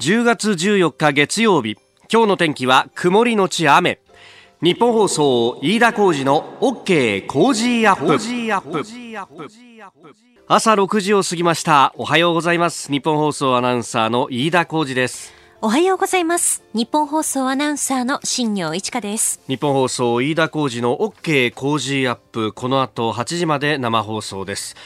10月14日月曜日今日の天気は曇りのち雨。ニッポン放送飯田浩司の OK Cozy up。朝6時を過ぎました。おはようございます。ニッポン放送アナウンサーの飯田浩司です。おはようございます。ニッポン放送アナウンサーの新行市佳です。ニッポン放送飯田浩司の OK Cozy up。この後8時まで生放送です。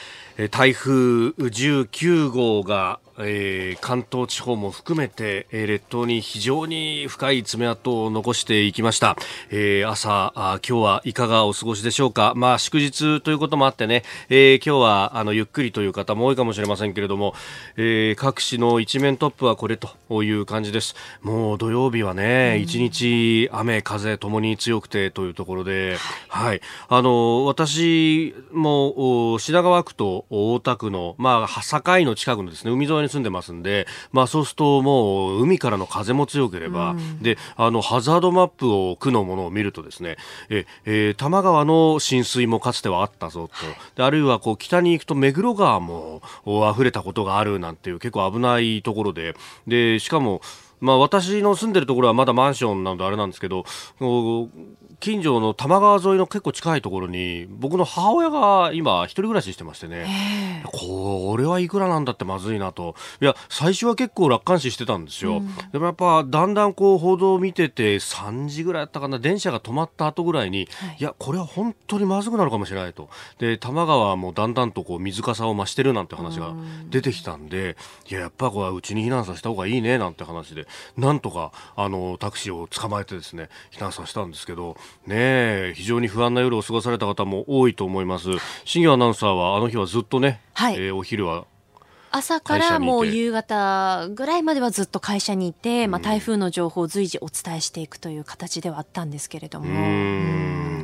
台風19号がえー、関東地方も含めて、えー、列島に非常に深い爪痕を残していきました、えー、朝あ今日はいかがお過ごしでしょうか。まあ祝日ということもあってね、えー、今日はあのゆっくりという方も多いかもしれませんけれども、えー、各紙の一面トップはこれという感じです。もう土曜日はね一、日雨風ともに強くてというところで、はい、あの私も品川区と大田区のまあ境の近くのですね海沿いに住んでますんで、まあ、そうするともう海からの風も強ければ、うん、であのハザードマップを区のものを見るとですねえ、えー、多摩川の浸水もかつてはあったぞと。であるいはこう北に行くと目黒川も溢れたことがあるなんていう結構危ないところででしかもまあ、私の住んでるところはまだマンションなのであれなんですけど近所の多摩川沿いの結構近いところに僕の母親が今一人暮らししてましてね。これはいくらなんだってまずいなと。いや最初は結構楽観視してたんですよ、うん、でもやっぱだんだんこう報道を見てて3時ぐらいだったかな。電車が止まった後ぐらいに、はい、いやこれは本当にまずくなるかもしれないと。で多摩川もだんだんとこう水かさを増してるなんて話が出てきたんで、いややっぱこれはうちに避難させた方がいいねなんて話でなんとかあのタクシーを捕まえてですね避難させたんですけどね非常に不安な夜を過ごされた方も多いと思います。新業アナウンサーはあの日はずっとね、はい、えー、お昼は朝からもう夕方ぐらいまではずっと会社にいて、まあ、台風の情報を随時お伝えしていくという形ではあったんですけれども。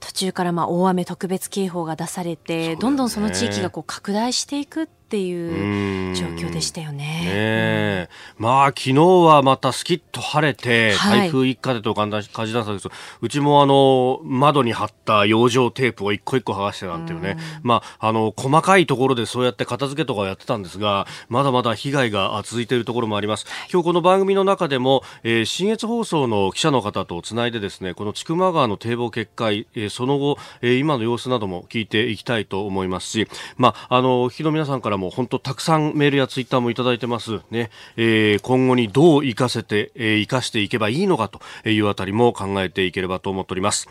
途中からまあ大雨特別警報が出されて、ね、どんどんその地域がこう拡大していくっていう状況でしたよね。ねまあ昨日はまたすきっと晴れて、台風一過でと感じだったんですけど、うちもあの窓に貼った養生テープを一個一個剥がしてなんていうね、まああの細かいところでそうやって片付けとかやってたんですが、まだまだ被害が続いているところもあります。今日この番組の中でも、えー、新越放送の記者の方とつないでですね、この千曲川の堤防決壊、えー、その後、えー、今の様子なども聞いていきたいと思いますし、まああの日の皆さんからも本当たくさんメールやツイッターもいただいてます。ね、えー、今後にどう生かせて、えー、生かしていけばいいのかというあたりも考えていければと思っております。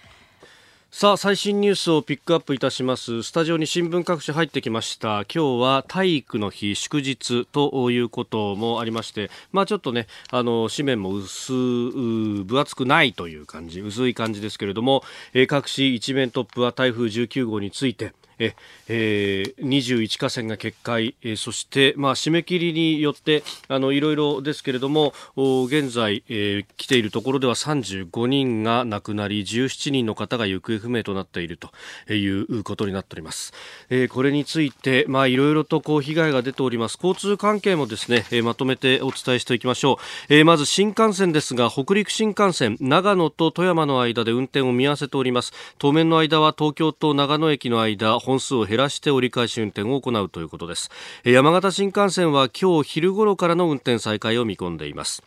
さあ最新ニュースをピックアップいたします。スタジオに新聞各紙入ってきました。今日は体育の日祝日ということもありましてまあちょっとねあの紙面も薄分厚くないという感じ薄い感じですけれども、えー、各紙一面トップは台風19号についてええー、21河川が決壊、えー、そして、まあ、締め切りによってあのいろいろですけれども現在、えー、来ているところでは35人が亡くなり17人の方が行方不明となっているということになっております、えー、これについて、まあ、いろいろとこう被害が出ております。交通関係もですね、えー、まとめてお伝えしていきましょう、えー、まず新幹線ですが北陸新幹線長野と富山の間で運転を見合わせております。当面の間は東京と長野駅の間本数を減らして折り返し運転を行うということです。山形新幹線は今日昼頃からの運転再開を見込んでいます。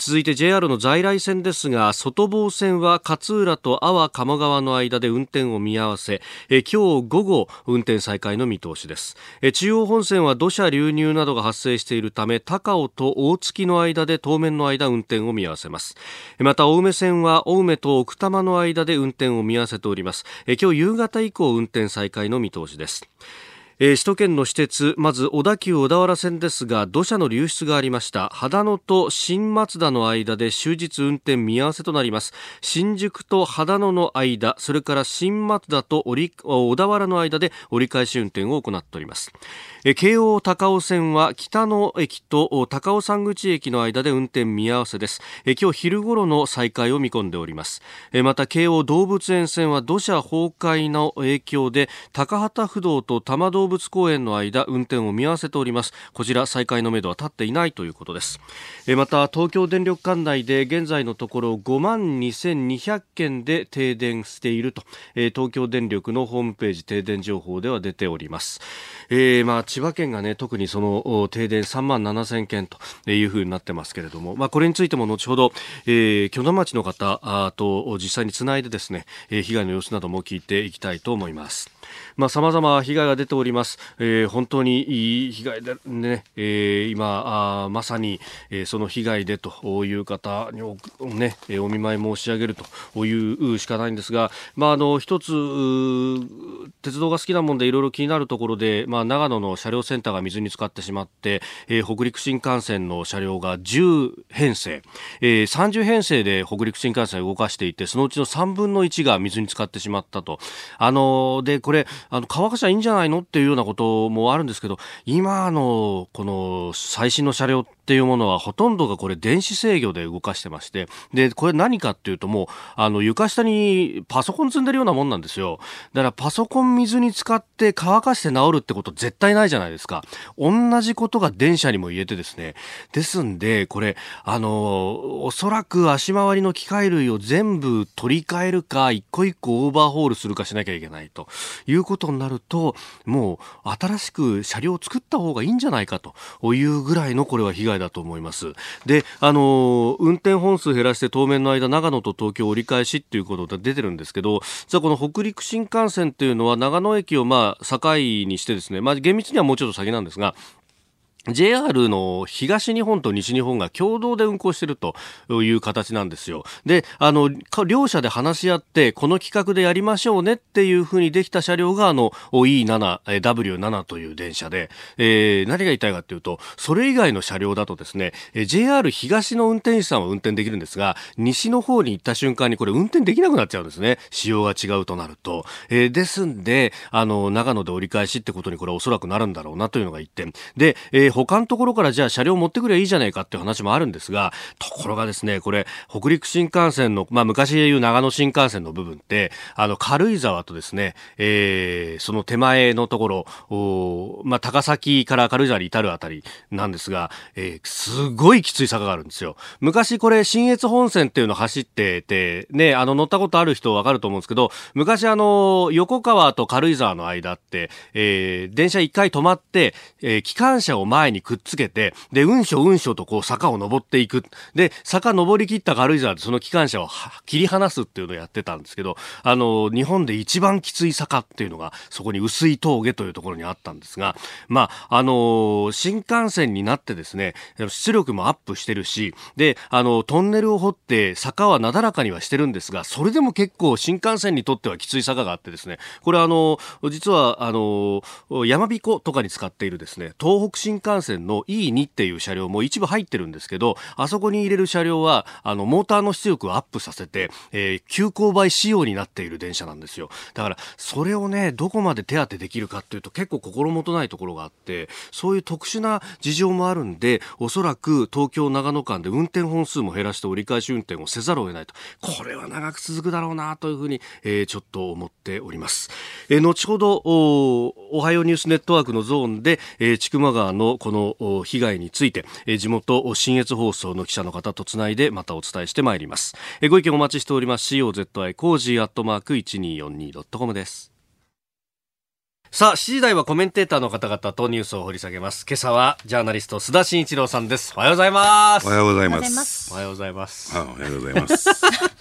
続いて JR の在来線ですが外房線は勝浦と阿波鴨川の間で運転を見合わせ今日午後運転再開の見通しです。中央本線は土砂流入などが発生しているため高尾と大月の間で当面の間運転を見合わせます。また青梅線は青梅と奥多摩の間で運転を見合わせております。今日夕方以降運転再開の見通しです。えー、首都圏の私鉄まず小田急小田原線ですが土砂の流出がありました。秦野と新松田の間で終日運転見合わせとなります。新宿と秦野の間それから新松田と小田原の間で折り返し運転を行っております。え京王高尾線は北野駅と高尾山口駅の間で運転見合わせです。え今日昼頃の再開を見込んでおります。えまた京王動物園線は土砂崩壊の影響で高畑不動と多摩動物物公園の間運転を見合わせております。こちら再開のめどは立っていないということです。えまた東京電力管内で現在のところ5万2200件で停電していると、え東京電力のホームページ停電情報では出ております、えー、まあ千葉県がね特にその停電3万7000件というふうになってますけれども。まあこれについても後ほど、えー、巨大町の方と実際につないでですね、え被害の様子なども聞いていきたいと思います。まあ、様々被害が出ております。えー、本当にいい被害でね、えー、今、あまさに、えー、その被害でという方にお,、ね、お見舞い申し上げるというしかないんですが、まあ、あの、一つ、鉄道が好きなもんでいろいろ気になるところで、まあ、長野の車両センターが水に浸かってしまって、えー、北陸新幹線の車両が10編成、えー、30編成で北陸新幹線を動かしていて、そのうちの3分の1が水に浸かってしまったと。あの、で、ここれ、あの、乾かしゃいいんじゃないのっていうようなこともあるんですけど、今の、この最新の車両っていうものはほとんどがこれ電子制御で動かしてまして、で、これ何かっていうともう、あの、床下にパソコン積んでるようなもんなんですよ。だからパソコン水に使って乾かして治るってこと絶対ないじゃないですか。同じことが電車にも言えてですね。ですんで、これ、あの、おそらく足回りの機械類を全部取り替えるか、一個一個オーバーホールするかしなきゃいけないということになると、もう新しく車両を作った方がいいんじゃないかというぐらいのこれは被害だと思います。で、あの、運転本数減らして当面の間、長野と東京折り返しっていうことで出てるんですけど、じゃあこの北陸新幹線っていうのは長野駅をまあ境にしてですね、まあ厳密にはもうちょっと先なんですが、JR の東日本と西日本が共同で運行しているという形なんですよ。で、あの、両社で話し合って、この企画でやりましょうねっていうふうにできた車両が、あの、E7、W7 という電車で、えー、何が言いたいかというと、それ以外の車両だとですね、JR 東の運転手さんは運転できるんですが、西の方に行った瞬間にこれ運転できなくなっちゃうんですね。仕様が違うとなると。えー、ですんで、あの、長野で折り返しってことにこれおそらくなるんだろうなというのが一点。で、えー他のところからじゃあ車両持ってくればいいじゃないかっていう話もあるんですが、ところがですね、これ、北陸新幹線の、まあ昔でいう長野新幹線の部分って、あの、軽井沢とですね、えー、その手前のところ、おまあ高崎から軽井沢に至るあたりなんですが、えー、すごいきつい坂があるんですよ。昔これ、新越本線っていうの走ってて、ね、あの、乗ったことある人わかると思うんですけど、昔あの、横川と軽井沢の間って、えー、電車一回止まって、えー、機関車を前前にくっつけて、で、うんしょうんしょとこう坂を登っていく。で、坂登り切った軽井沢でその機関車を切り離すっていうのをやってたんですけど、あの、日本で一番きつい坂っていうのが、そこに薄い峠というところにあったんですが、まあ、あの、新幹線になってですね、出力もアップしてるし、で、あの、トンネルを掘って坂はなだらかにはしてるんですが、それでも結構新幹線にとってはきつい坂があってですね、これあの、実は、あの、山彦とかに使っているですね、東北新幹幹線のの E2 っていう車両も一部入ってるんですけど、あそこに入れる車両は、あの、モーターの出力をアップさせて、えー、急勾配仕様になっている電車なんですよ。だから、それをね、どこまで手当てできるかっていうと結構心もとないところがあって、そういう特殊な事情もあるんで、おそらく東京長野間で運転本数も減らして折り返し運転をせざるを得ないと。これは長く続くだろうなというふうに、えー、ちょっと思っております。えー、後ほどお、おはようニュースネットワークのゾーンで、えー、千曲川のこの被害について地元信越放送の記者の方とつないでまたお伝えしてまいりますご意見お待ちしております cozy cozy アットマーク 1242.com ですさあ、7時台はコメンテーターの方々とニュースを掘り下げます。今朝はジャーナリスト須田慎一郎さんです。おはようございます。おはようございます。おはようございます。おはようございます。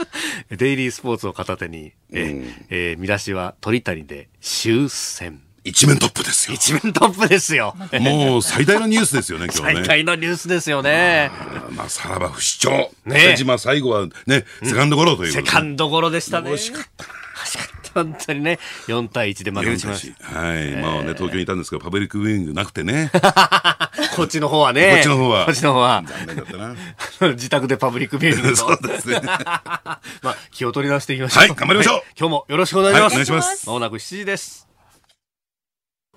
デイリースポーツを片手に、え、うん、えー、見出しは鳥谷で終戦。一面トップですよ。一面トップですよ。もう最大のニュースですよね、今日ね。最大のニュースですよね。まあ、さらば不死鳥。ね島最後はね、セカンドゴロという、セカンドゴロでしたね。惜しかったな。惜しかった。本当にね、4対1で負けてしまいました。はい。まあね、東京にいたんですけど、パブリックウィングなくてね。こっちの方はね。こっちの方は。こっちの方は。残念だったな。自宅でパブリックビューイングそうですね。まあ、気を取り直していきましょう。はい、頑張りましょう。今日もよろしくお願いします。お願いします。まもなく7時です。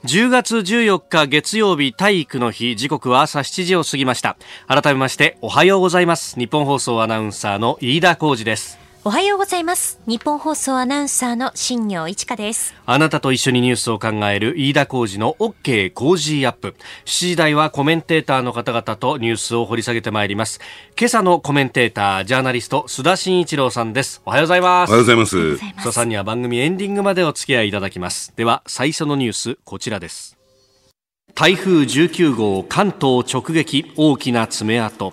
10月14日月曜日体育の日。時刻は朝7時を過ぎました。改めましておはようございます。日本放送アナウンサーの飯田浩二です。おはようございます。日本放送アナウンサーの新業一華です。あなたと一緒にニュースを考える飯田浩二の OK 工事アップ。7時台はコメンテーターの方々とニュースを掘り下げてまいります。今朝のコメンテーター、ジャーナリスト、須田慎一郎さんです。おはようございます。おはようございます。須田さんには番組エンディングまでお付き合いいただきます。では、最初のニュース、こちらです。台風19号関東直撃大きな爪痕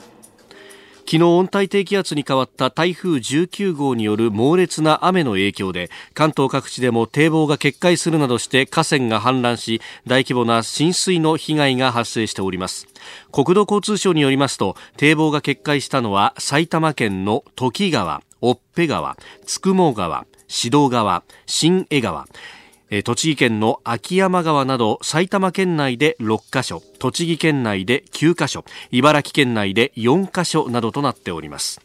昨日温帯低気圧に変わった台風19号による猛烈な雨の影響で関東各地でも堤防が決壊するなどして河川が氾濫し大規模な浸水の被害が発生しております。国土交通省によりますと堤防が決壊したのは埼玉県の土岐川、尾っ川、つくも川、指導川、新江川。栃木県の秋山川など埼玉県内で6カ所栃木県内で9カ所茨城県内で4カ所などとなっております。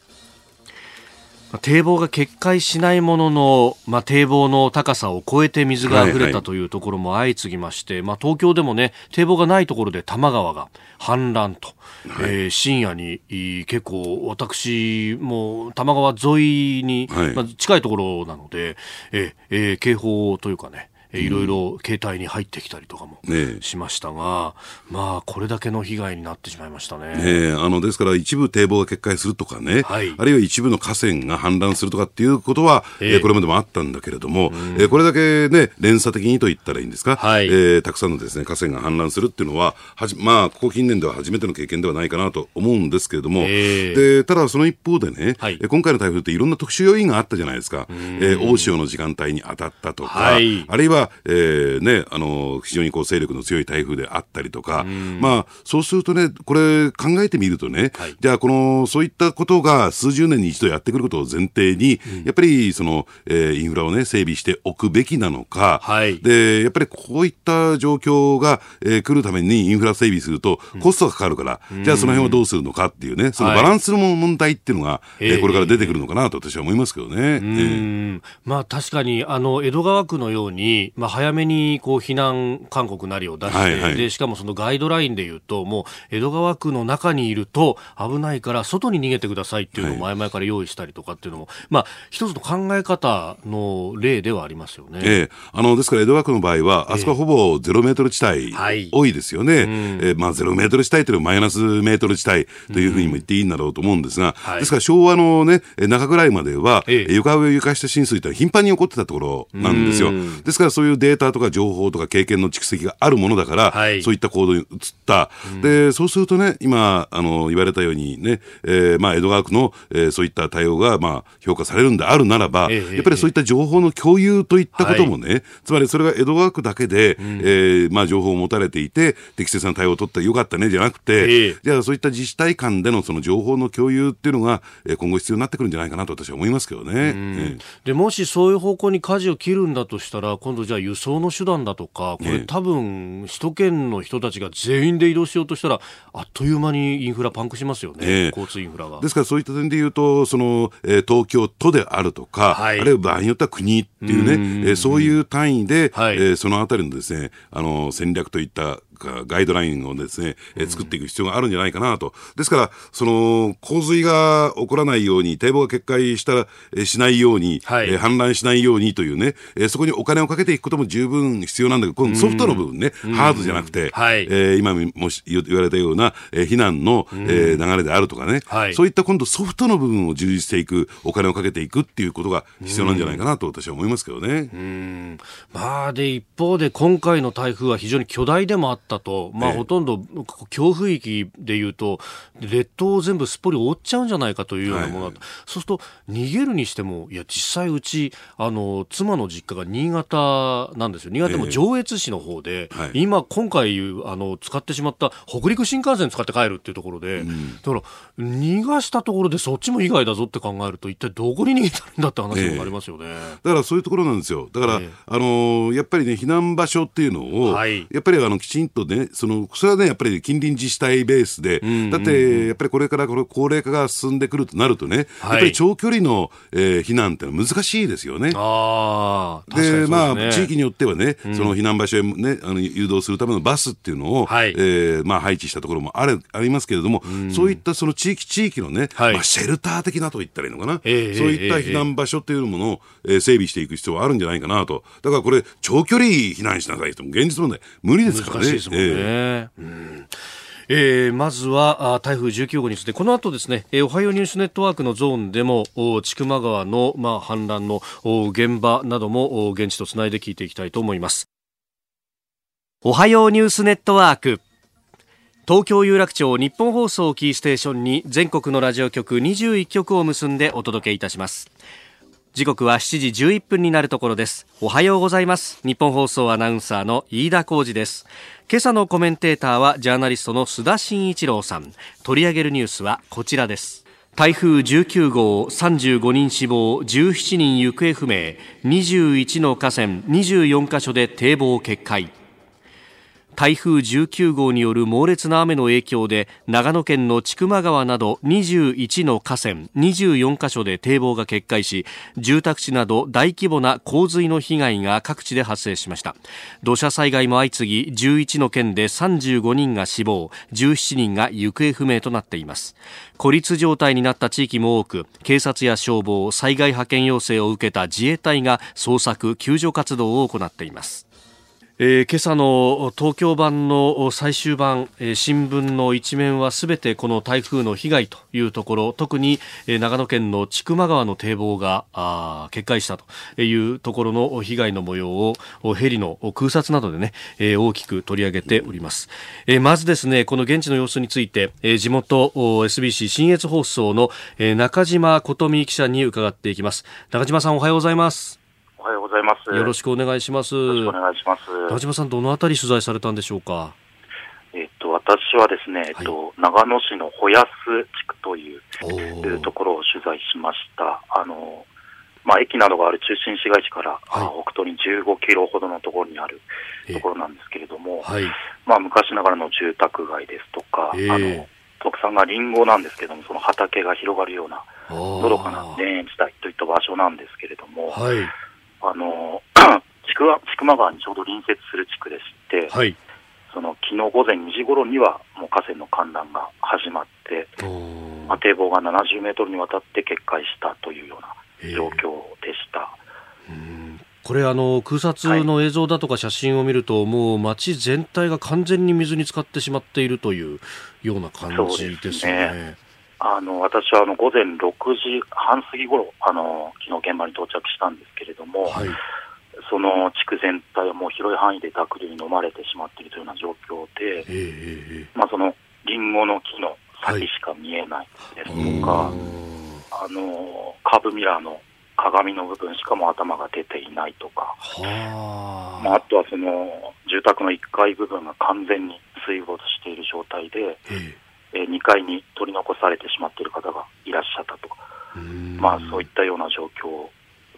堤防が決壊しないものの、まあ、堤防の高さを超えて水が溢れたというところも相次ぎまして、はいはい、まあ、東京でもね堤防がないところで多摩川が氾濫と、はい、えー、深夜に結構私も多摩川沿いに、はい、まあ、近いところなので、えーえー、警報というかねいろいろ携帯に入ってきたりとかもしましたが、ね、まあ、これだけの被害になってしまいましたね。ねあのですから、一部堤防が決壊するとかね、はい、あるいは一部の河川が氾濫するとかっていうことは、えー、これまでもあったんだけれども、えー、これだけね、連鎖的にと言ったらいいんですか、はい、えー、たくさんのですね、河川が氾濫するっていうのは、はじまあ、ここ近年では初めての経験ではないかなと思うんですけれども、えー、でただその一方でね、はい、今回の台風っていろんな特殊要因があったじゃないですか、えー、大潮の時間帯に当たったとか、はい、あるいは、えーね、あの、非常にこう勢力の強い台風であったりとか、まあ、そうするとね、これ考えてみるとね、はい、じゃあこの、そういったことが数十年に一度やってくることを前提に、うん、やっぱりその、えー、インフラをね、整備しておくべきなのか、はい、で、やっぱりこういった状況が、えー、来るためにインフラ整備するとコストがかかるから、うん、じゃあその辺はどうするのかっていうね、そのバランスの問題っていうのが、はい、えー、これから出てくるのかなと私は思いますけどね。えー、まあ確かに、あの、江戸川区のように、まあ早めにこう避難勧告なりを出して、はいはい、でしかもそのガイドラインでいうともう江戸川区の中にいると危ないから外に逃げてくださいっていうのを前々から用意したりとかっていうのも、はい、まあ一つの考え方の例ではありますよね。ええ、あのですから江戸川区の場合はあそこはほぼゼロメートル地帯、多いですよね。ええ。まあゼロメートル地帯というのはマイナスメートル地帯というふうにも言っていいんだろうと思うんですが、はい、ですから昭和のね中ぐらいまでは、ええ、床上床下浸水というのは頻繁に起こってたところなんですよ。ですからそういうデータとか情報とか経験の蓄積があるものだから、はい、そういった行動に移った、うん、でそうするとね、今あの言われたようにね、えーまあ、江戸川区の、えー、そういった対応が、まあ、評価されるんであるならば、えー、やっぱりそういった情報の共有といったこともね、はい、つまりそれが江戸川区だけで、うん、えー、まあ、情報を持たれていて、適切な対応を取ったらよかったねじゃなくて、えー、じゃあそういった自治体間でのその情報の共有っていうのが、えー、今後必要になってくるんじゃないかなと私は思いますけどね。えー、でもしそういう方向に舵を切るんだとしたら、今度じゃあ輸送の手段だとか、これ多分、首都圏の人たちが全員で移動しようとしたら、あっという間にインフラパンクしますよね、えー、交通インフラが。ですからそういった点で言うと、そのえー、東京都であるとか、はい、あるいは場合によっては国っていうね、えー、そういう単位で、はい、えー、そのあたりのですね、あの戦略といったガイドラインをですね、え作っていく必要があるんじゃないかなと。ですから、その、洪水が起こらないように、堤防が決壊したら、えしないように、はい、え氾濫しないようにというね、えそこにお金をかけていくことも十分必要なんだけど、このソフトの部分ね、ハードじゃなくて、はい、えー、今も言われたような、え避難の、え流れであるとかね、はい、そういった今度ソフトの部分を充実していく、お金をかけていくっていうことが必要なんじゃないかなと私は思いますけどね。うん。まあ、で、一方で今回の台風は非常に巨大でもあったと、まあ、ほとんど強風域でいうと、列島を全部すっぽり覆っちゃうんじゃないかというようなものだ、はいはい、そうすると、逃げるにしても、いや、実際うち、あの妻の実家が新潟なんですよ、新潟も上越市の方で、えーはい、今、今回あの使ってしまった北陸新幹線使って帰るっていうところで、うん、だから、逃がしたところでそっちも被害だぞって考えると、一体どこに逃げたらいいんだって話もありますよね、えー、だからそういうところなんですよ、だから、えー、あのやっぱりね、避難場所っていうのを、はい、やっぱりあのきちんとね、その、それはね、やっぱり近隣自治体ベースで、だって、やっぱりこれからこれ高齢化が進んでくるとなるとね、はい、やっぱり長距離の、えー、避難って難しいですよね。あで、ね、まあ、地域によってはね、その避難場所へね、あの誘導するためのバスっていうのを、はい、えー、まあ、配置したところもあるありますけれども、そういったその地域地域のね、はい、まあ、シェルター的なと言ったらいいのかな、えー、そういった避難場所っていうものを、えー、整備していく必要はあるんじゃないかなと。だからこれ、長距離避難しなさいとも、現実問題、無理ですからね。ですもんね。えーうん。えー、まずは台風19号について。この後ですね、えー、おはようニュースネットワークのゾーンでも千曲川の、まあ、氾濫の現場なども現地とつないで聞いていきたいと思います。おはようニュースネットワーク。東京有楽町日本放送キーステーションに全国のラジオ局21局を結んでお届けいたします時刻は7時11分になるところです。おはようございます。日本放送アナウンサーの飯田浩二です。今朝のコメンテーターはジャーナリストの須田慎一郎さん。取り上げるニュースはこちらです。台風19号35人死亡17人行方不明21の河川24カ所で堤防決壊。台風19号による猛烈な雨の影響で長野県の千曲川など21の河川24カ所で堤防が決壊し住宅地など大規模な洪水の被害が各地で発生しました。土砂災害も相次ぎ11の県で35人が死亡17人が行方不明となっています。孤立状態になった地域も多く警察や消防災害派遣要請を受けた自衛隊が捜索救助活動を行っています。えー、今朝の東京版の最終版、えー、新聞の一面はすべてこの台風の被害というところ特に、えー、長野県の千曲川の堤防があ決壊したというところの被害の模様をヘリの空撮などでね、えー、大きく取り上げております、えー、まずですねこの現地の様子について、えー、地元 SBC 新越放送の、えー、中島琴美記者に伺っていきます。中島さんおはようございます。はようございます。よろしくお願いします。よろしくお願いします。田島さん、どのあたり取材されたんでしょうか？えっと、私はですね、えっと、長野市の保安地区というところを取材しました。あの、まあ、駅などがある中心市街地から、はい、北東に15キロほどのところにあるところなんですけれども、はい、まあ、昔ながらの住宅街ですとか、あの特産がりんごなんですけども、その畑が広がるような、のどかな田園地帯といった場所なんですけれども、はい、あの 千曲千曲川にちょうど隣接する地区でして、はい、その昨日午前2時頃にはもう河川の氾濫が始まって、まあ、堤防が70メートルにわたって決壊したというような状況でした。これあの空撮の映像だとか写真を見ると、はい、もう街全体が完全に水に浸かってしまっているというような感じですね。あの私はあの午前6時半過ぎごろあの昨日現場に到着したんですけれども、はい、その地区全体はもう広い範囲で濁流に飲まれてしまっているというような状況で、えー、まあ、そのりんごの木の先しか見えないですとか、はい、あのカーブミラーの鏡の部分しかも頭が出ていないとか、まあ、あとはその住宅の1階部分が完全に水没している状態で、えーえー、2階に取り残されてしまっている方がいらっしゃったと、まあ、そういったような状況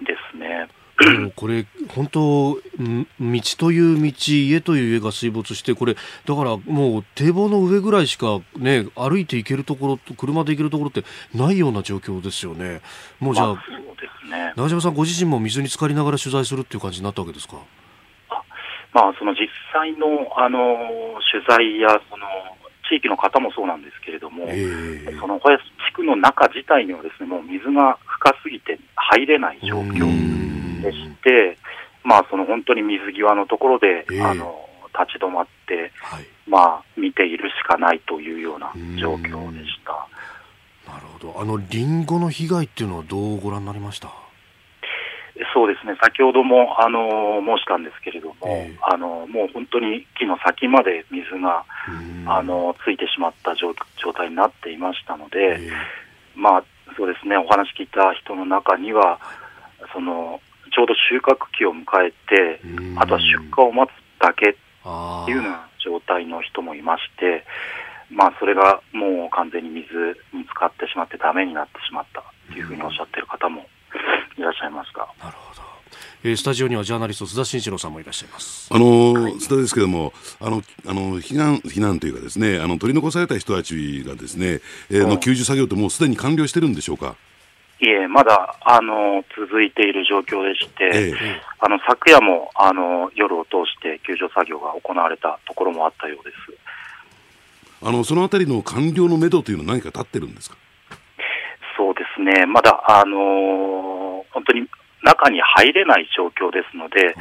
ですね。これ、本当、道という道、家という家が水没して、これ、だからもう堤防の上ぐらいしか、ね、歩いて行けるところ、車で行けるところってないような状況ですよね。もうじゃあ、まあ、そうですね、長島さん、ご自身も水に浸かりながら取材するっていう感じになったわけですか？あまあ、その実際のあの取材やその地域の方もそうなんですけれども、えー、その小安地区の中自体にはですねもう水が深すぎて入れない状況でして、まあ、その本当に水際のところで、えー、あの立ち止まって、はい、まあ、見ているしかないというような状況でした。なるほど。あの、リンゴの被害っていうのはどうご覧になりました？そうですね、先ほどもあの申したんですけれども、えー、あのもう本当に木の先まで水があのついてしまった状態になっていましたので、えー、まあそうですね、お話聞いた人の中には、そのちょうど収穫期を迎えて、あとは出荷を待つだけっていうような状態の人もいまして、まあ、それがもう完全に水に浸かってしまって、だめになってしまったというふうにおっしゃってる方もいらっしゃいました。なるほど。ええー、スタジオにはジャーナリスト須田慎一郎さんもいらっしゃいますあの須田ですけどもあのあの避難避難というかですねあの取り残された人たちがですね、えー、の救助作業ってもうすでに完了してるんでしょうか？いえ、まだ、あの、続いている状況でして、ええ、あの、昨夜も、あの、夜を通して救助作業が行われたところもあったようです。あの、そのあたりの完了のめどというのは何か立ってるんですか？そうですね、まだ、あのー、本当に中に入れない状況ですので、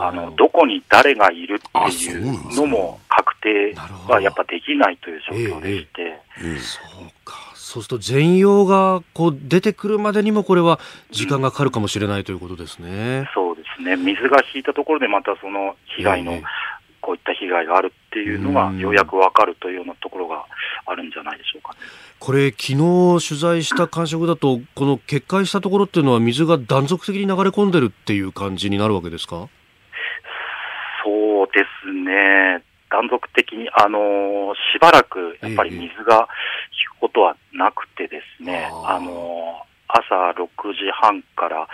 あのどこに誰がいるっていうのも確定はやっぱできないという状況でして。ええ。そうか。そうすると全容がこう出てくるまでにもこれは時間がかかるかもしれないということですね。そうですね。水が引いたところでまたその被害の、こういった被害があるっていうのがようやくわかるというようなところがあるんじゃないでしょうか、ね、これ昨日取材した感触だとこの決壊したところっていうのは水が断続的に流れ込んでるっていう感じになるわけですか？そうですね。断続的に、あのー、しばらくやっぱり水が引くことはなくてですね、あのー、朝6時半から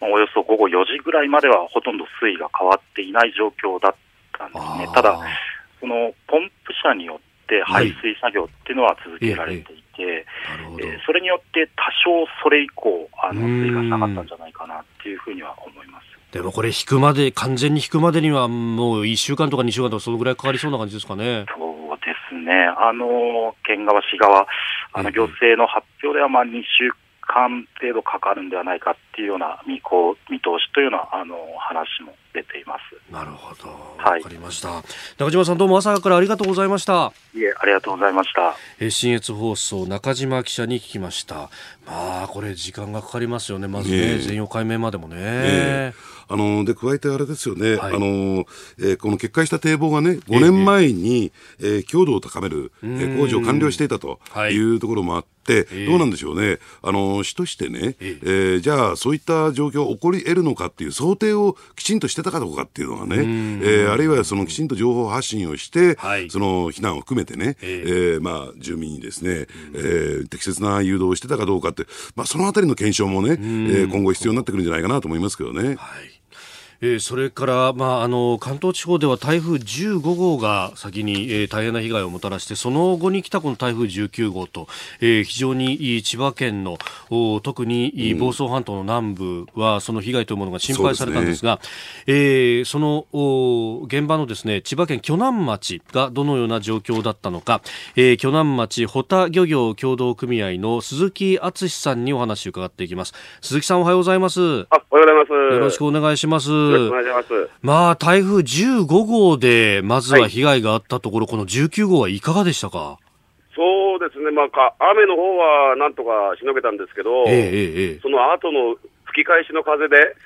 およそ午後4時ぐらいまではほとんど水位が変わっていない状況だったんですね。ただ、そのポンプ車によって排水作業っていうのは続けられていて、はいええー、それによって多少それ以降、あの水位が下がったんじゃないかなっていうふうには思います。でもこれ、引くまで、完全に引くまでには、もう1週間とか2週間とか、そのぐらいかかりそうな感じですかね。そうですね、あの県側、市側、あの行政の発表では、まあ、2週間程度かかるんではないかっていうような見こ見通しというようなあの話も出ています。なるほど。わかりました、はい、中島さんどうも朝からありがとうございました。いえ、ありがとうございました。え新越放送中島記者に聞きました。まあこれ時間がかかりますよね。まずね、全容解明までもね。えーあので加えてあれですよね、はい、あのえー、この決壊した堤防がね、5年前に、えー、えー、強度を高める、えー、工事を完了していたというところもあって、はい、どうなんでしょうね、あの市としてね、ええ。ー、じゃあ、そういった状況起こり得るのかっていう想定をきちんとしてたかどうかっていうのがね、えー、あるいはそのきちんと情報発信をして、はい、その避難を含めてね、えー、えー、まあ、住民にですね、えー、適切な誘導をしてたかどうかって、まあ、そのあたりの検証もね、えー、今後必要になってくるんじゃないかなと思いますけどね。はいえー、それから、まあ、あの関東地方では台風15号が先に、えー、大変な被害をもたらしてその後に来たこの台風19号と、えー、非常に千葉県の特に房総半島の南部はその被害というものが心配されたんですがそ、ね、えー、その現場のですね千葉県鋸南町がどのような状況だったのか、えー、鋸南町穂田漁業協同組合の鈴木敦さんにお話を伺っていきます。鈴木さんおはようございます。あおはようございます。よろしくお願いします。よろしくお願いします。まあ、台風15号で、まずは被害があったところ、はい、この19号はいかがでしたか？そうですね、まあか、雨の方はなんとかしのげたんですけど、えええ、その後の吹き返しの風で、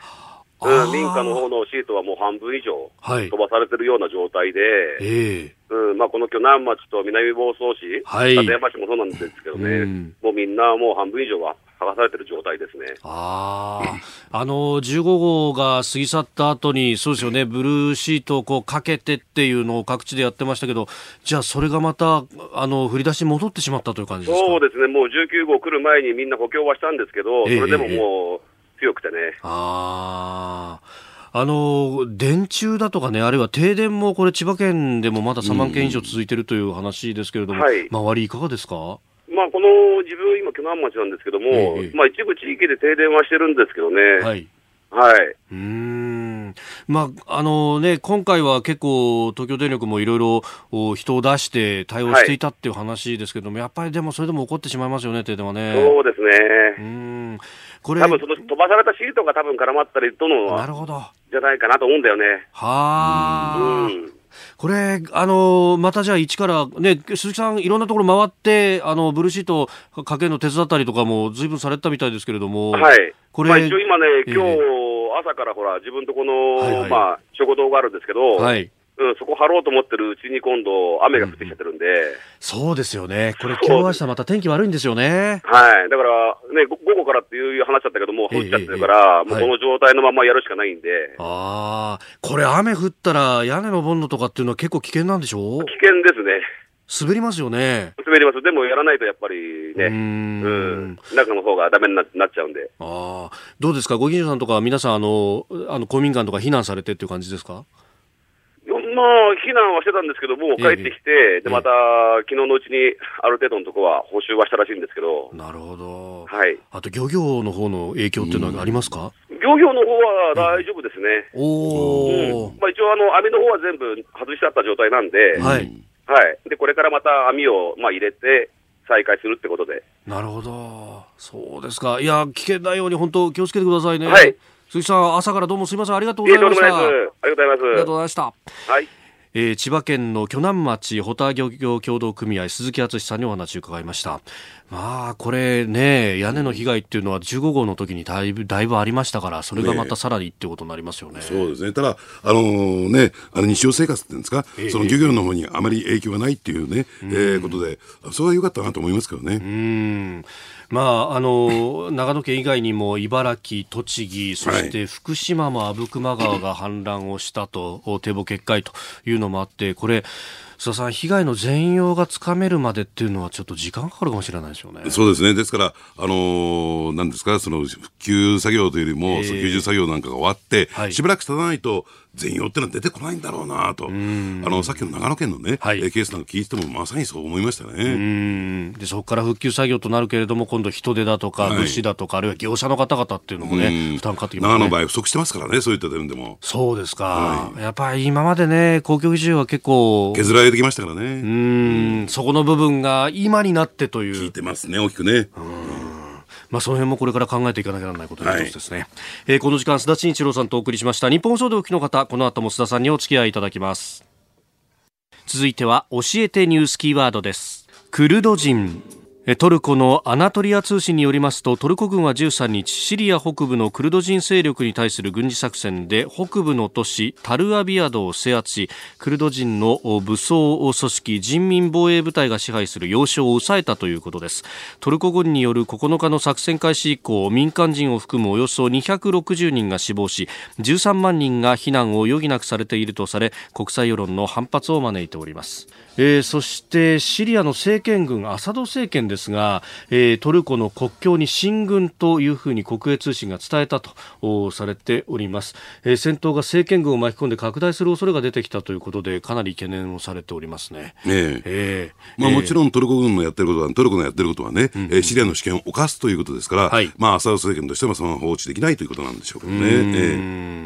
うん、民家の方のシートはもう半分以上飛ばされてるような状態で、はいうんまあ、この鋸南町と南房総市、はい、立山市もそうなんですけどね、うん、もうみんなもう半分以上は剥がされてる状態ですね。ああ、あの15号が過ぎ去った後に、そうですよね、ブルーシートをこうかけてっていうのを各地でやってましたけど、じゃあ、それがまたあの降り出しに戻ってしまったという感じですか？そうですね、もう19号来る前にみんな補強はしたんですけど、それでももう強くてね。えああ。あの電柱だとかね、あるいは停電もこれ、千葉県でもまだ3万件以上続いているという話ですけれども、はい、周り、いかがですか？まあ、この自分、今、鋸南町なんですけども、ええ、まあ、一部地域で停電はしてるんですけどね。はい。はい。うん。まあ、あのね、今回は結構、東京電力もいろいろ人を出して対応していたっていう話ですけども、はい、やっぱりでもそれでも起こってしまいますよね、停電はね。そうですね。うん。これ。多分その飛ばされたシートが多分絡まったりとの。なるほど。じゃないかなと思うんだよね。はあ。うん。これ、あのまたじゃあ一からね、鈴木さんいろんなところ回って、あの、ブルーシートかけるの手伝ったりとかも随分されたみたいですけれども。はい。これ、まあ、一応今ね、今日、朝からほら、自分とこの、はいはい、まあ、食堂があるんですけど、はい。うん、そこ張ろうと思ってるうちに今度、雨が降ってきちゃってるんで、うん、そうですよね、これ、今日明日また天気悪いんですよね。はい、だからね、午後からっていう話だったけど、もう降っちゃってるから、えーえー、もうこの状態のままやるしかないんで、はい、ああ、これ、雨降ったら屋根のボンドとかっていうのは結構危険なんでしょう？危険ですね。滑りますよね。滑ります。でもやらないとやっぱりね、うん,、中の方がダメになっちゃうんで。ああ。どうですか？ご近所さんとか皆さん、あの、あの、公民館とか避難されてっていう感じですか？まあ、避難はしてたんですけど、もう帰ってきて、ええ、で、また、昨日のうちにある程度のところは補修はしたらしいんですけど。なるほど。はい。あと、漁業の方の影響っていうのはありますか、漁業の方は大丈夫ですね。おお、うん、まあ、一応、あの、網の方は全部外してあった状態なんで、はい。はい。で、これからまた網を、まあ、入れて、再開するってことで。なるほど。そうですか。いや、危険なように本当気をつけてくださいね。はい。鈴木さん、朝からどうもすみません。ありがとうございました。ありがとうございます。ありがとうございました。はい。えー、千葉県の鋸南町ホタ漁業協同組合鈴木敦さんにお話を伺いましたまあこれね屋根の被害っていうのは15号の時にだいぶだいぶありましたからそれがまたさらにってことになりますよね、ね、そうですねただあのー、ねあの日常生活っていうんですか、えー、その漁業の方にあまり影響がないっていうね、えー、ことでそれは良かったなと思いますけどねうんまあ、あの長野県以外にも茨城、栃木、そして福島も阿武隈川が氾濫をしたと、堤防決壊というのもあって、これ、須田さん、被害の全容がつかめるまでっていうのは、ちょっと時間かかるかもしれないですよね。そうですね。ですから、あのー、なんですか、その復旧作業というよりも、えー、救助作業なんかが終わって、はい、しばらく経たないと、全容ってのは出てこないんだろうなと、あのさっきの長野県のね、はい、ケースなんか聞いても、まさにそう思いましたね。でそこから復旧作業となるけれども、今度、人手だとか、物資だとか、はい、あるいは業者の方々っていうのもね、負担かかってきます、ね、長野の場合、不足してますからね、そういった点でも。そうですか、はい、やっぱり今までね、公共事業は結構、削られてきましたからね。うん、そこの部分が今になってという。聞いてますね、大きくね。まあ、その辺もこれから考えていかなきゃならないことの一つですね、はい、えー、この時間須田慎一郎さんとお送りしました。日本総動機の方この後も須田さんにお付き合いいただきます。続いては教えてニュースキーワードです。クルド人トルコのアナトリア通信によりますとトルコ軍は13日シリア北部のクルド人勢力に対する軍事作戦で北部の都市タルアビアドを制圧しクルド人の武装組織人民防衛部隊が支配する要衝を抑えたということです。トルコ軍による9日の作戦開始以降民間人を含むおよそ260人が死亡し13万人が避難を余儀なくされているとされ国際世論の反発を招いております。えー、そしてシリアの政権軍アサド政権ですが、えー、トルコの国境に進軍というふうに国営通信が伝えたとされております、えー、戦闘が政権軍を巻き込んで拡大する恐れが出てきたということでかなり懸念をされておりますね。ねえ。ー、まあ、もちろんトルコ軍のやってることはトルコのやってることはね、うん、えー、シリアの主権を犯すということですから、はい、まあ、アサド政権としてもその放置できないということなんでしょうけどね。え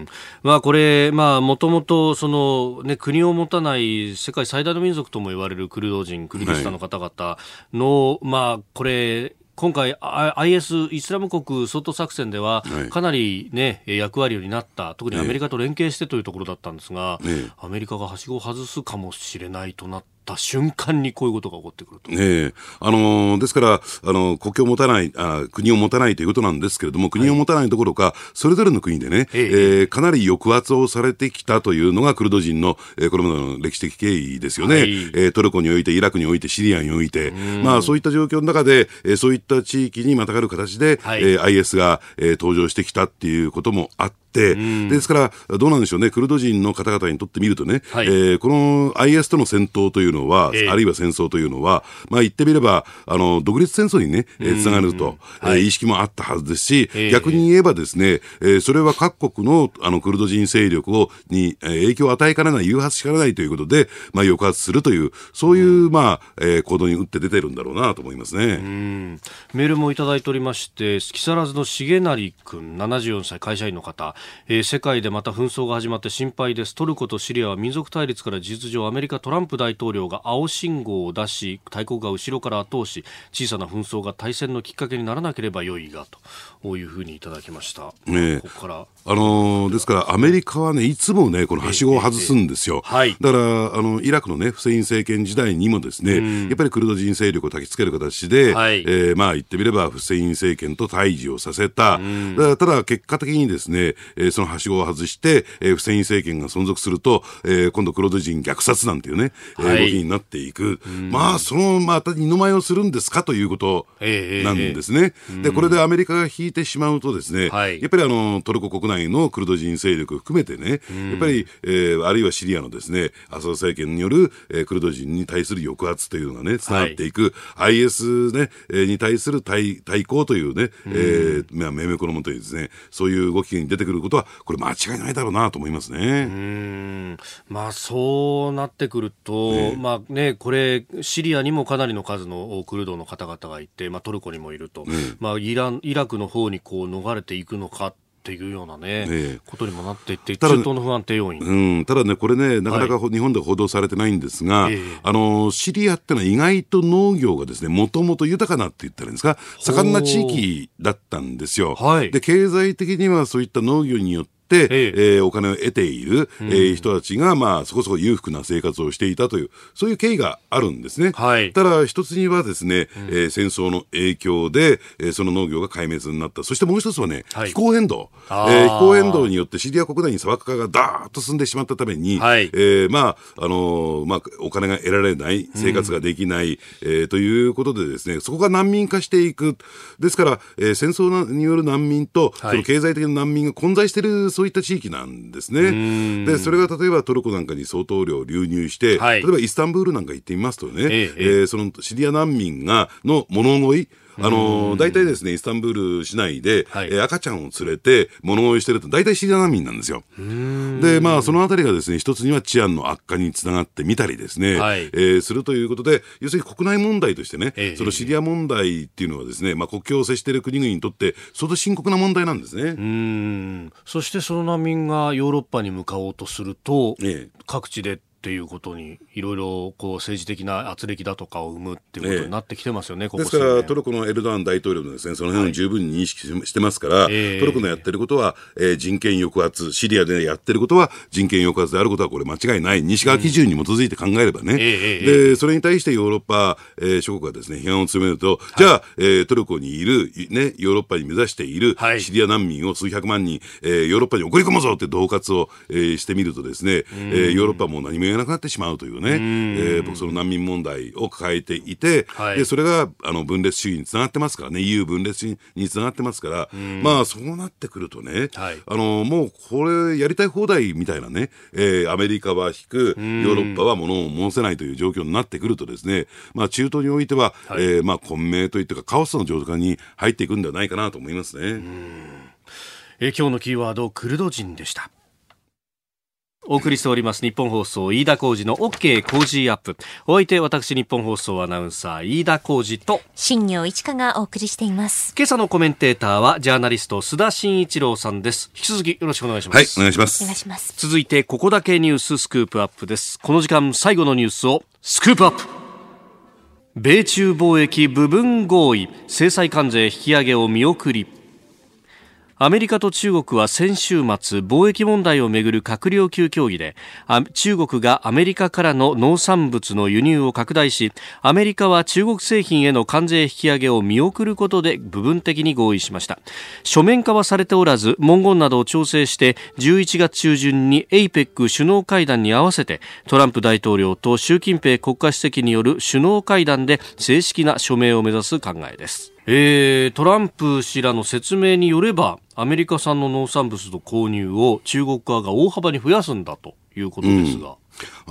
ー、まあ、これ、まあ、もともとその、ね、国を持たない世界最大の民族とも言われるクルド人、クルディスタンの方々の、はい、まあ、これ、今回、IS・ イスラム国掃討作戦では、かなり、ね、役割を担った、特にアメリカと連携してというところだったんですが、アメリカがはしごを外すかもしれないとなった瞬間にこういうことが起こってくると。ねあのー、ですから、あのー、国境を持たないあ、国を持たないということなんですけれども、国を持たないどころか、はい、それぞれの国でね、ええ。ー、かなり抑圧をされてきたというのがクルド人の、えー、これまでの歴史的経緯ですよね。はい、えー、トルコにおいて、イラクにおいて、シリアにおいて、まあそういった状況の中で、えー、そういった地域にまたがる形で、はい、えー、IS が、えー、登場してきたっていうこともあって、、ですから、どうなんでしょうね、クルド人の方々にとってみるとね、はい、えー、この IS との戦闘というのは、えー、あるいは戦争というのは、まあ言ってみれば、あの、独立戦争にね、えー、つながると、はい、えー、意識もあったはずですし、えー、逆に言えばですね、えー、それは各国のあのクルド人勢力をに、えー、影響を与えかねない、誘発しかねないということで、まあ抑圧するという、そういう、まあ、えー、行動に打って出てるんだろうなと思いますね。メールもいただいておりまして、木更津の重成君、74歳、会社員の方、えー、世界でまた紛争が始まって心配です。トルコとシリアは民族対立から事実上アメリカトランプ大統領が青信号を出し大国が後ろから後押し小さな紛争が大戦のきっかけにならなければ良いがというふうにいただきました、ね、ここから。あのー、ですからアメリカはねいつもねこのはしごを外すんですよ、はい、だからあのイラクのねフセイン政権時代にもですね、うん、やっぱりクルド人勢力を焚きつける形で、はい、えー、まあ言ってみればフセイン政権と対峙をさせた、うん、だただ結果的にですね、えー、そのはしごを外して、えー、フセイン政権が存続すると、えー、今度クロード人虐殺なんていうね、はい、動きになっていく。まあ、そのまた二の舞をするんですかということなんですね。えー、で、これでアメリカが引いてしまうとですね、はい、やっぱりあの、トルコ国内のクルド人勢力含めてね、やっぱり、えー、あるいはシリアのですね、アサド政権による、えー、クルド人に対する抑圧というのがね、つながっていく、はい、IS ね、えー、に対する対対抗というね、えー、まあ、命名のもとにですね、そういう動きに出てくることは、これ間違いないだろうなと思いますね。うん。まあ、そうなってくると、ね、まあね、これ、シリアにもかなりの数のクルドの方々がいて、まあ、トルコにもいると、まあ、イランイラクの方にこう逃れていくのかっていうようなね、ねことにもなっていって、中東の不安定要因、うん、ただね、これね、なかなか日本で報道されてないんですが、はい、あのシリアってのは意外と農業がですね、もともと豊かなって言ったらいいんですか、盛んな地域だったんですよ。はい、で経済的にはそういった農業によって、ええ。ー、お金を得ている、えー、人たちが、まあ、そこそこ裕福な生活をしていたという、そういう経緯があるんですね。はい、ただ、一つにはですね、うん、えー、戦争の影響で、えー、その農業が壊滅になった。そしてもう一つはね、はい、気候変動。えー、気候変動によってシリア国内に砂漠化がダーッと進んでしまったために、はい、えー、まあ、あのー、まあ、お金が得られない、生活ができない、うん、えー、ということでですね、そこが難民化していく。ですから、えー、戦争による難民と、その経済的な難民が混在している、そういった地域なんんですね。で、それが例えばトルコなんかに相当量流入して、はい、例えばイスタンブールなんか行ってみますとね、ええ。えー、そのシリア難民が、の物乞い、あの大体ですね、イスタンブール市内で、はい、え赤ちゃんを連れて物乞いしてると、大体シリア難民なんですよ。で、まあ、そのあたりがですね、一つには治安の悪化につながってみたりですね、はい、えー、するということで、要するに国内問題としてね、えそのシリア問題っていうのはですね、まあ、国境を接している国々にとって、相当深刻な問題なんですね。うん。そしてその難民がヨーロッパに向かおうとすると、ええ、各地でっていうことにいろいろこう政治的な圧力だとかを生むっていうことになってきてますよね、ええ、ですからトルコのエルドアン大統領もですねその辺を十分に認識してますから、はい、トルコのやってることは、えー、人権抑圧シリアでやってることは人権抑圧であることはこれ間違いない。西側基準に基づいて考えればね、うん、でそれに対してヨーロッパ、えー、諸国がですね批判を強めると、はい、じゃあ、えー、トルコにいる、ね、ヨーロッパに目指しているシリア難民を数百万人、えー、ヨーロッパに送り込むぞって恫喝を、えー、してみるとですね、えー、ヨーロッパも何も言えなくなってしまうというね、えー、僕その難民問題を抱えていて、はい、でそれがあの分裂主義につながってますからね。EU 分裂につながってますから、まあそうなってくるとね、はい、あのもうこれやりたい放題みたいなね、えー、アメリカは引くヨーロッパはものを申せないという状況になってくるとですね、まあ、中東においては、はい、えー、まあ混迷といったかカオスの状態に入っていくんではないかなと思いますね。えー、今日のキーワードクルド人でした。お送りしております日本放送飯田浩二の OK 工事アップ。お相手私日本放送アナウンサー飯田浩二と新業一華がお送りしています。今朝のコメンテーターはジャーナリスト須田慎一郎さんです。引き続きよろしくお願いします。はいお願いします。お願いします。続いてここだけニューススクープアップです。この時間最後のニュースをスクープアップ。米中貿易部分合意。制裁関税引き上げを見送りアメリカと中国は先週末貿易問題をめぐる閣僚級協議で中国がアメリカからの農産物の輸入を拡大しアメリカは中国製品への関税引き上げを見送ることで部分的に合意しました。書面化はされておらず文言などを調整して11月中旬に APEC 首脳会談に合わせてトランプ大統領と習近平国家主席による首脳会談で正式な署名を目指す考えです。えー、トランプ氏らの説明によればアメリカ産の農産物の購入を中国側が大幅に増やすんだということですが。うん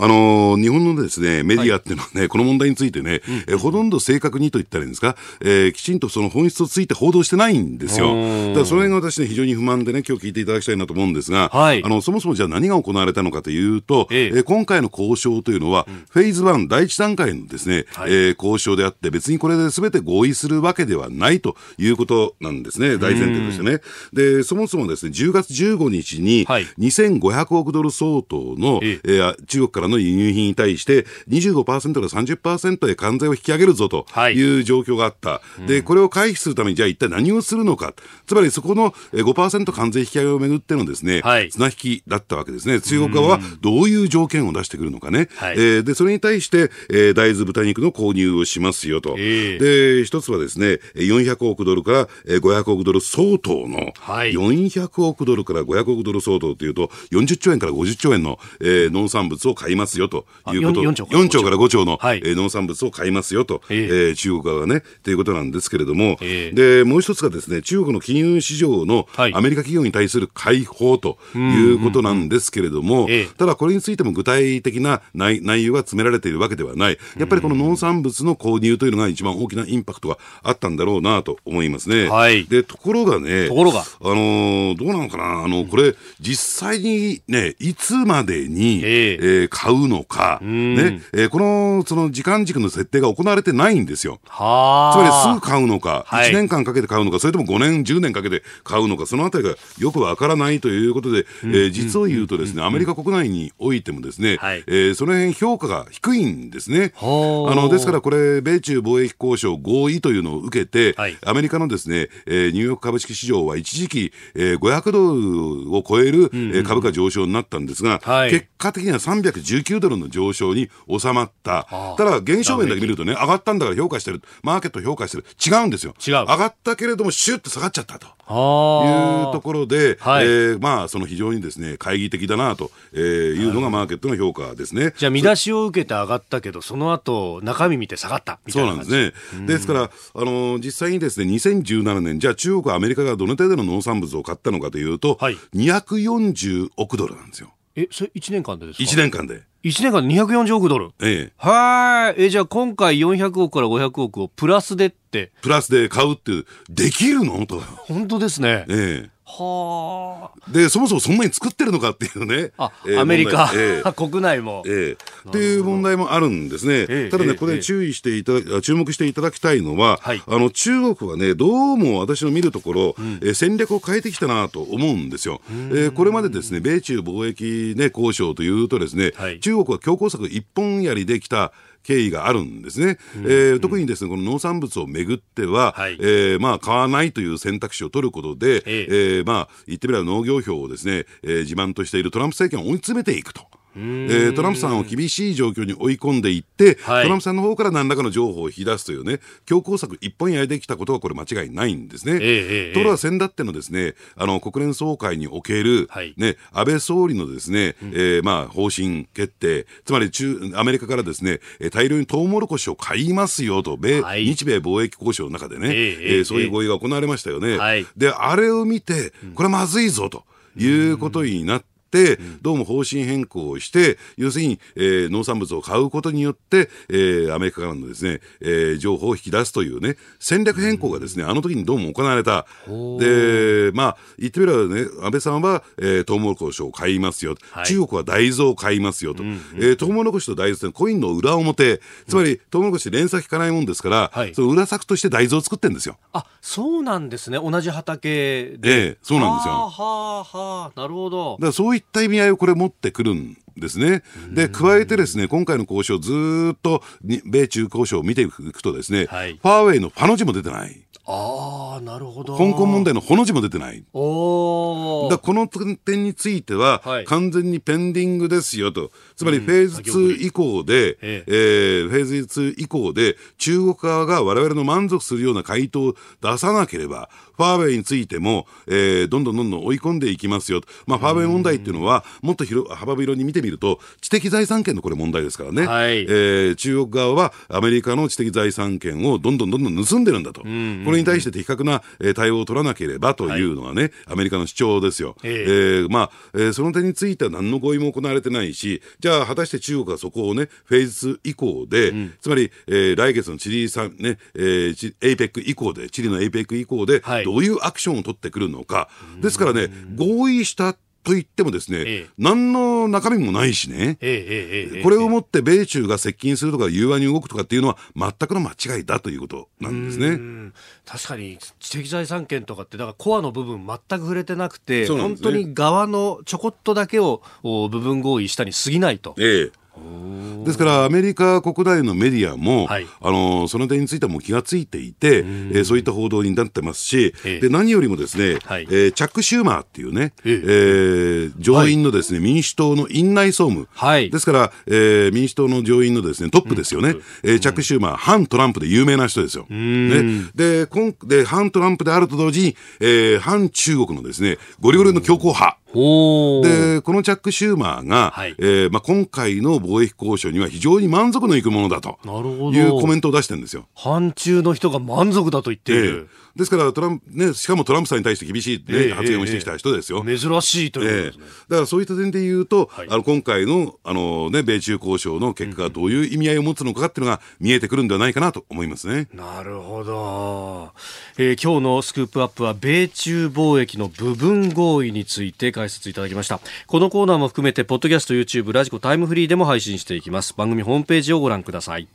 あのー、日本のですね、メディアっていうのはね、はい、この問題についてね、うん、えほとんど正確にと言ったらいいんですか、えー、きちんとその本質をついて報道してないんですよ。だからその辺が私ね、非常に不満でね、今日聞いていただきたいなと思うんですが、はい、あの、そもそもじゃあ何が行われたのかというと、ええ。ー、今回の交渉というのは、うん、フェーズ1、第一段階のですね、はい、えー、交渉であって、別にこれで全て合意するわけではないということなんですね、大前提としてね。で、そもそもですね、10月15日に、2500億ドル相当の、ええ。ー、中中国からの輸入品に対して25%から30%で関税を引き上げるぞという状況があった。はい、で、これを回避するためにじゃあ一体何をするのか。つまりそこの5%関税引き上げをめぐってのですね、はい、綱引きだったわけですね。中国側はどういう条件を出してくるのかね。はい、えー、で、それに対して、えー、大豆豚肉の購入をしますよと。えー、で、一つはですね、400億ドルから500億ドル相当の、はい、400億ドルから500億ドル相当というと、40兆円から50兆円の、えー、農産物を買いますよということ。4, 兆 ,4 兆から5兆の、はい、えー、農産物を買いますよと、えー、えー、中国側がね、ということなんですけれども、えー、で、もう一つがですね、中国の金融市場のアメリカ企業に対する開放ということなんですけれども、ただこれについても具体的な内内容が詰められているわけではない。やっぱりこの農産物の購入というのが一番大きなインパクトがあったんだろうなと思いますね。はい、で、ところがね、ところが、あのー、どうなのかな、あの、これ、実際にね、いつまでに、えー、えー、買うのか、ね、えー、この、その時間軸の設定が行われてないんですよ。はつまりすぐ買うのか、はい、1年間かけて買うのか、それとも5年、10年かけて買うのか、そのあたりがよくわからないということで、えー、実を言うとですね、アメリカ国内においてもですね、はい、えー、その辺評価が低いんですね。あの、ですからこれ、米中貿易交渉合意というのを受けて、はい、アメリカのですね、えー、ニューヨーク株式市場は一時期、えー、500ドルを超える、株価上昇になったんですが、はい、結果的には319ドルの上昇に収まった。ただ、現象面だけ見るとね、上がったんだから評価してる、マーケット評価してる、違うんですよ。違う。上がったけれども、シュッと下がっちゃったと。いうところで、はい、えー、まあ、その非常にですね、懐疑的だなと、えー、いうのがマーケットの評価ですね。じゃあ、見出しを受けて上がったけど、その後、中身見て下がったそうなんですね。ですから、あの、実際にですね、2017年、じゃあ中国、アメリカがどの程度の農産物を買ったのかというと、はい、240億ドルなんですよ。え、それ1年間でですか ?1 年間で。1年間で240億ドル？ええ。はい。え、じゃあ今回400億から500億をプラスでって。プラスで買うっていう、できるの？と。本当ですね。ええ。はあ。で、そもそもそんなに作ってるのかっていうね。あ、えー、アメリカ、えー、国内も。ええー。っていう問題もあるんですね。えー、ただね、これ注意していただ、注目していただきたいのは、はい、あの、中国はね、どうも私の見るところ、うん、えー、戦略を変えてきたなと思うんですよ。えー、これまでですね、米中貿易ね、交渉というとですね、はい、中国は強硬策一本やりできた、経緯があるんですね。うん、えー、特にですね、この農産物をめぐっては、はい、えー、まあ、買わないという選択肢を取ることで、ええー、まあ、言ってみれば農業票をですね、えー、自慢としているトランプ政権を追い詰めていくと。えー、トランプさんを厳しい状況に追い込んでいって、はい、トランプさんの方から何らかの情報を引き出すというね、強硬策一本やりできたことはこれ間違いないんですね。えー、ところが先だってのですね、あの国連総会における、はい、ね、安倍総理のですね、うん、えー、まあ方針決定、つまり中アメリカからですね、大量にトウモロコシを買いますよと、米、はい、日米貿易交渉の中でね、えー、えー、そういう合意が行われましたよね。で、あれを見て、これはまずいぞと。いうことになっ、どうも方針変更をして、要するに、えー、農産物を買うことによって、えー、アメリカからのですね、えー、情報を引き出すというね、戦略変更がですね、あの時にどうも行われた。で、まあ、言ってみればね、安倍さんは、えー、トウモロコシを買いますよ。はい、中国は大豆を買いますよと。うんうん、えー、トウモロコシと大豆ってコインの裏表、つまり、うん、トウモロコシ連鎖引かないもんですから、はい、その裏作として大豆を作ってるんですよ。あ、そうなんですね。同じ畑で。ええそうなんですよ。はあ、はあ、なるほど。だからそういった意味合いをこれ持ってくるんですね。で、加えてですね、今回の交渉、ずっと米中交渉を見ていくとですね、はい、ファーウェイのファの字も出てない。ああ、なるほど。香港問題のほの字も出てない。おだこの点については、はい、完全にペンディングですよと。つまりフェーズ2以降で、うん、えー、フェーズ2以降で、中国側が我々の満足するような回答を出さなければ、ファーウェイについても、えー、どんどんどんどん追い込んでいきますよと。まあ、ファーウェイ問題っていうのは、もっと広幅広に見てみると、知的財産権のこれ問題ですからね。はい、えー、中国側はアメリカの知的財産権をどんどんどんどん盗んでるんだと。これに対して的確な対応を取らなければというのがね、はい、アメリカの主張ですよ。えー、えー、まあ、えー、その点については何の合意も行われてないし、じゃあ果たして中国はそこをね、フェーズ以降で、うん、つまり、えー、来月のチリさんね、えー、エイペック以降で、チリのエイペック以降で、どういうアクションを取ってくるのか。ですからね、合意したと言ってもですね、ええ、何の中身もないしね、え、これをもって米中が接近するとか融和に動くとかっていうのは全くの間違いだということなんですね。確かに知的財産権とかってだからコアの部分全く触れてなくて、ね、本当に側のちょこっとだけを部分合意したに過ぎないと。ええですからアメリカ国内のメディアも、はい、あのその点についてはもう気がついていて、えー、そういった報道になってますし、えで何よりもですね、はい、えー、チャック・シューマーっていうね、ええ。ー、上院のですね、はい、民主党の院内総務、はい、ですから、えー、民主党の上院のですねトップですよね、うん、えー、チャック・シューマー、反トランプで有名な人ですよ。ね、で今で反トランプであると同時に、えー、反中国のですねゴリゴリの強硬派、で、このチャック・シューマーが、はい、えー、まあ、今回の貿易交渉には非常に満足のいくものだというコメントを出してるんですよ。反中の人が満足だと言っている。えーですからトランプ、ね、しかもトランプさんに対して厳しい、ねえー、発言をしてきた人ですよ。えー、珍しいという、ね、だからそういった点で言うと、はい、あの今回のあの、ね、米中交渉の結果がどういう意味合いを持つのかっていうのが見えてくるんではないかなと思いますね。なるほど。えー、今日のスクープアップは米中貿易の部分合意について解説いただきました。このコーナーも含めて、ポッドキャスト、YouTube、ラジコ、タイムフリーでも配信していきます。番組ホームページをご覧ください。